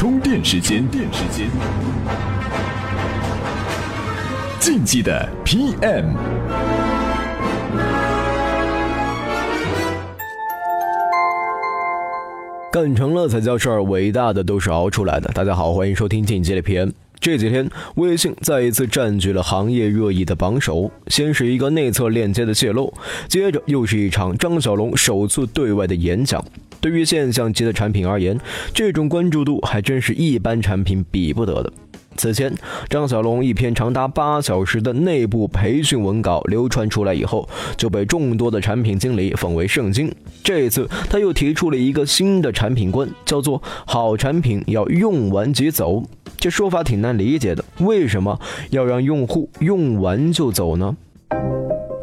充电时间，电时间，竞技的 PM。干成了才叫事儿，伟大的都是熬出来的。大家好，欢迎收听竞技的 PM。这几天，微信再一次占据了行业热议的榜首。先是一个内测链接的泄露，接着又是一场张小龙首次对外的演讲。对于现象级的产品而言，这种关注度还真是一般产品比不得的。此前，张小龙一篇长达八小时的内部培训文稿流传出来以后，就被众多的产品经理奉为圣经。这一次，他又提出了一个新的产品观，叫做“好产品要用完即走”。这说法挺难理解的，为什么要让用户用完就走呢？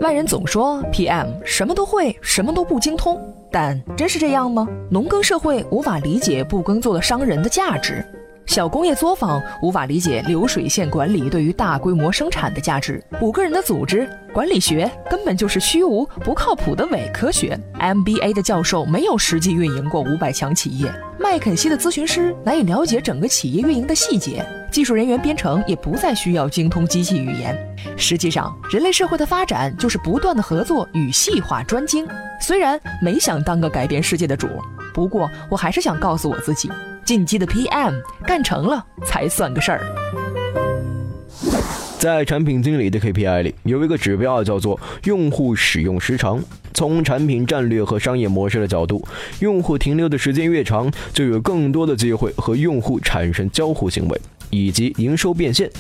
外人总说 PM 什么都会，什么都不精通，但真是这样吗？农耕社会无法理解不耕作的商人的价值。小工业作坊无法理解流水线管理对于大规模生产的价值。五个人的组织管理学根本就是虚无不靠谱的伪科学。MBA 的教授没有实际运营过五百强企业。麦肯锡的咨询师难以了解整个企业运营的细节。技术人员编程也不再需要精通机器语言。实际上，人类社会的发展就是不断的合作与细化专精。虽然没想当个改变世界的主，不过我还是想告诉我自己。进击的 PM 干成了才算个事儿。在产品经理的 KPI 里，有一个指标叫做用户使用时长。从产品战略和商业模式的角度，用户停留的时间越长，就有更多的机会和用户产生交互行为以及营收变现。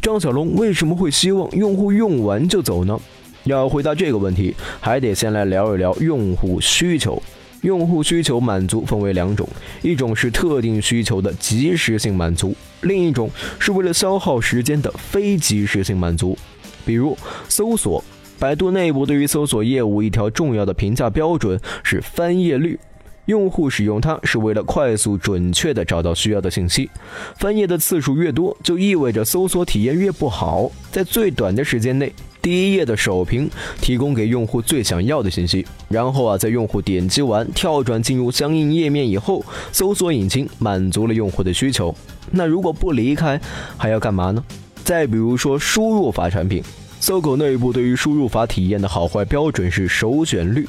张小龙为什么会希望用户用完就走呢？要回答这个问题，还得先来聊一聊用户需求。用户需求满足分为两种，一种是特定需求的及时性满足，另一种是为了消耗时间的非及时性满足。比如搜索，百度内部对于搜索业务一条重要的评价标准是翻页率，用户使用它是为了快速准确地找到需要的信息，翻页的次数越多，就意味着搜索体验越不好，在最短的时间内。第一页的首屏提供给用户最想要的信息，然后啊，在用户点击完跳转进入相应页面以后，搜索引擎满足了用户的需求。那如果不离开，还要干嘛呢？再比如说输入法产品，搜狗内部对于输入法体验的好坏标准是首选率，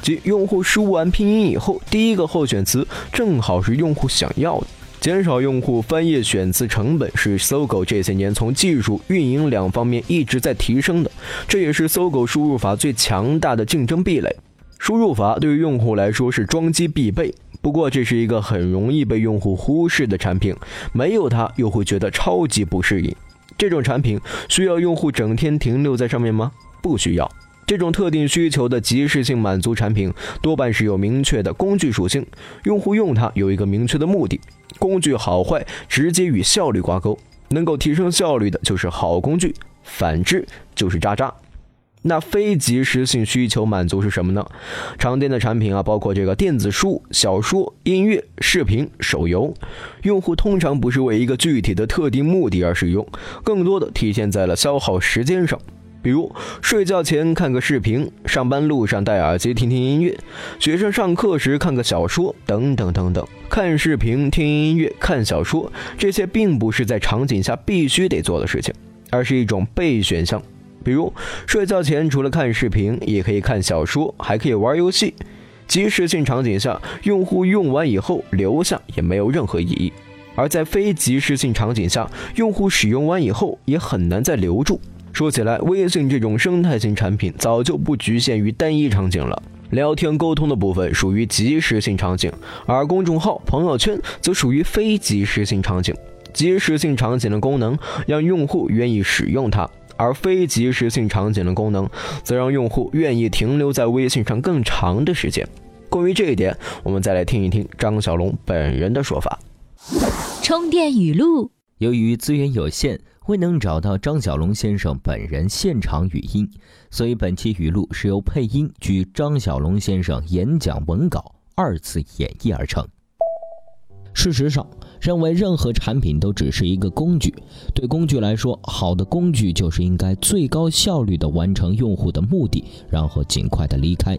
即用户输完拼音以后，第一个候选词正好是用户想要的。减少用户翻页选词成本是搜狗这些年从技术、运营两方面一直在提升的，这也是搜狗输入法最强大的竞争壁垒。输入法对于用户来说是装机必备，不过这是一个很容易被用户忽视的产品，没有它又会觉得超级不适应。这种产品需要用户整天停留在上面吗？不需要。这种特定需求的及时性满足产品多半是有明确的工具属性，用户用它有一个明确的目的。工具好坏直接与效率挂钩，能够提升效率的就是好工具，反之就是渣渣。那非即时性需求满足是什么呢？常见的产品啊，包括这个电子书、小说、音乐、视频、手游。用户通常不是为一个具体的特定目的而使用，更多的体现在了消耗时间上。比如睡觉前看个视频，上班路上戴耳机听听音乐，学生上课时看个小说，等等等等。看视频、听音乐、看小说，这些并不是在场景下必须得做的事情，而是一种备选项。比如睡觉前除了看视频，也可以看小说，还可以玩游戏。即时性场景下，用户用完以后留下也没有任何意义；而在非即时性场景下，用户使用完以后也很难再留住。说起来，微信这种生态型产品早就不局限于单一场景了。聊天沟通的部分属于即时性场景，而公众号、朋友圈则属于非即时性场景。即时性场景的功能让用户愿意使用它，而非即时性场景的功能则让用户愿意停留在微信上更长的时间。关于这一点，我们再来听一听张小龙本人的说法。充电语录：由于资源有限。未能找到张小龙先生本人现场语音，所以本期语录是由配音据张小龙先生演讲文稿二次演绎而成。事实上，认为任何产品都只是一个工具，对工具来说，好的工具就是应该最高效率地完成用户的目的，然后尽快地离开。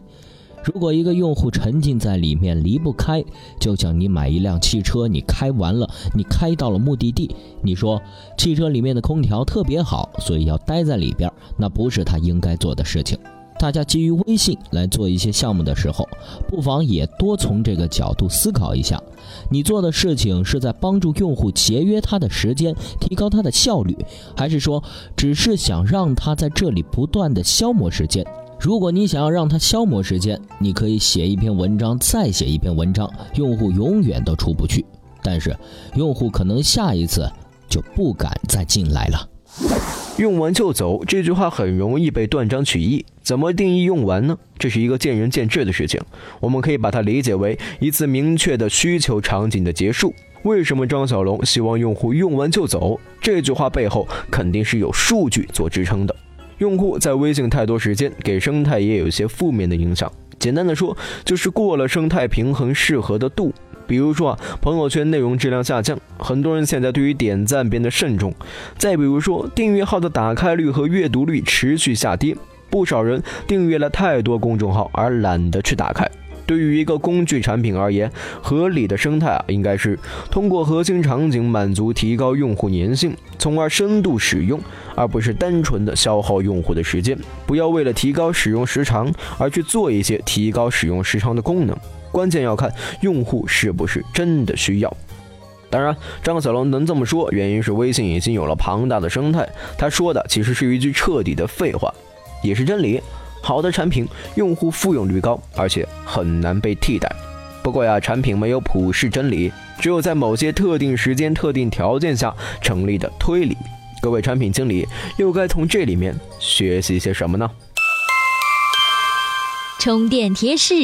如果一个用户沉浸在里面离不开，就像你买一辆汽车，你开完了，你开到了目的地，你说汽车里面的空调特别好，所以要待在里边，那不是他应该做的事情。大家基于微信来做一些项目的时候，不妨也多从这个角度思考一下：你做的事情是在帮助用户节约他的时间，提高他的效率，还是说只是想让他在这里不断的消磨时间？如果你想要让他消磨时间，你可以写一篇文章，再写一篇文章，用户永远都出不去。但是，用户可能下一次就不敢再进来了。用完就走这句话很容易被断章取义。怎么定义用完呢？这是一个见仁见智的事情。我们可以把它理解为一次明确的需求场景的结束。为什么张小龙希望用户用完就走？这句话背后肯定是有数据做支撑的。用户在微信太多时间，给生态也有一些负面的影响。简单的说，就是过了生态平衡适合的度。比如说啊，朋友圈内容质量下降，很多人现在对于点赞变得慎重。再比如说，订阅号的打开率和阅读率持续下跌。不少人订阅了太多公众号而懒得去打开。对于一个工具产品而言，合理的生态啊，应该是通过核心场景满足、提高用户粘性，从而深度使用，而不是单纯的消耗用户的时间。不要为了提高使用时长而去做一些提高使用时长的功能。关键要看用户是不是真的需要。当然，张小龙能这么说，原因是微信已经有了庞大的生态。他说的其实是一句彻底的废话。也是真理，好的产品用户复用率高，而且很难被替代。不过呀，产品没有普世真理，只有在某些特定时间、特定条件下成立的推理。各位产品经理又该从这里面学习些什么呢？充电贴士：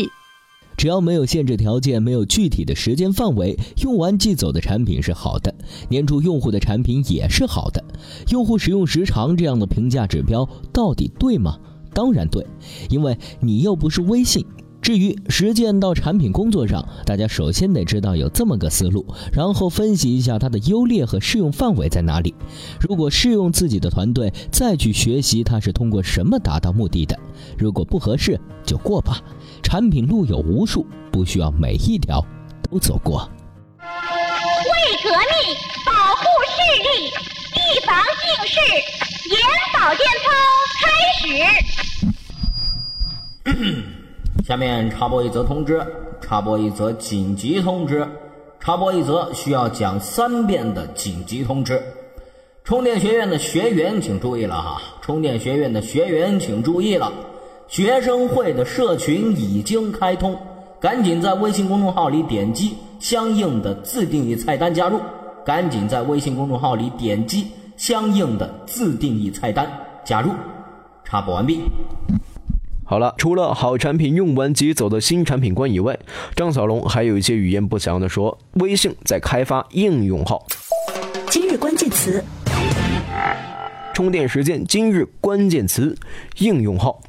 只要没有限制条件、没有具体的时间范围，用完即走的产品是好的；粘住用户的产品也是好的。用户使用时长这样的评价指标到底对吗？当然对，因为你又不是微信。至于实践到产品工作上，大家首先得知道有这么个思路，然后分析一下它的优劣和适用范围在哪里。如果适用自己的团队，再去学习它是通过什么达到目的的。如果不合适，就过吧。产品路有无数，不需要每一条都走过。为革命，保护视力。预防近视，眼保健操开始。下面插播一则通知，插播一则紧急通知，插播一则需要讲三遍的紧急通知。充电学院的学员请注意了哈！充电学院的学员请注意了，学生会的社群已经开通，赶紧在微信公众号里点击相应的自定义菜单加入。赶紧在微信公众号里点击相应的自定义菜单加入。插播完毕。好了，除了好产品用完即走的新产品观以外，张小龙还有一些语焉不详的说，微信在开发应用号。今日关键词：充电时间。今日关键词：应用号。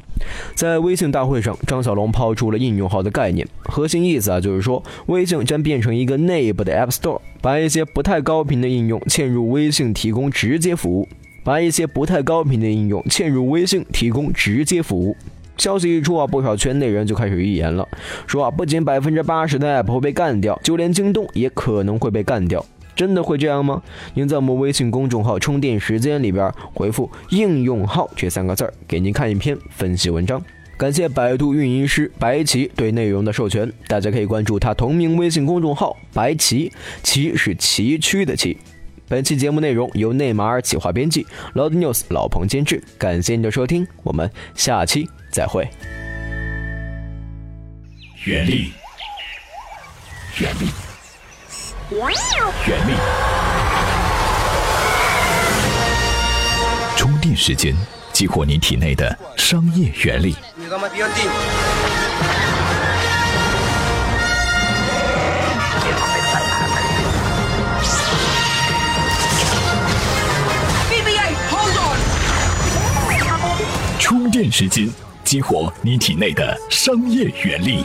在微信大会上，张小龙抛出了应用号的概念，核心意思啊，就是说微信将变成一个内部的 App Store，把一些不太高频的应用嵌入微信提供直接服务，把一些不太高频的应用嵌入微信提供直接服务。消息一出啊，不少圈内人就开始预言了，说啊，不仅百分之八十的 App 会被干掉，就连京东也可能会被干掉。真的会这样吗？您在我们微信公众号“充电时间”里边回复“应用号”这三个字儿，给您看一篇分析文章。感谢百度运营师白棋对内容的授权，大家可以关注他同名微信公众号“白棋”，棋是崎岖的棋。本期节目内容由内马尔企划编辑，Loud News 老彭监制。感谢您的收听，我们下期再会。原力，原力。原力，充电时间激活你体内的商业原力。充电时间激活你体内的商业原力。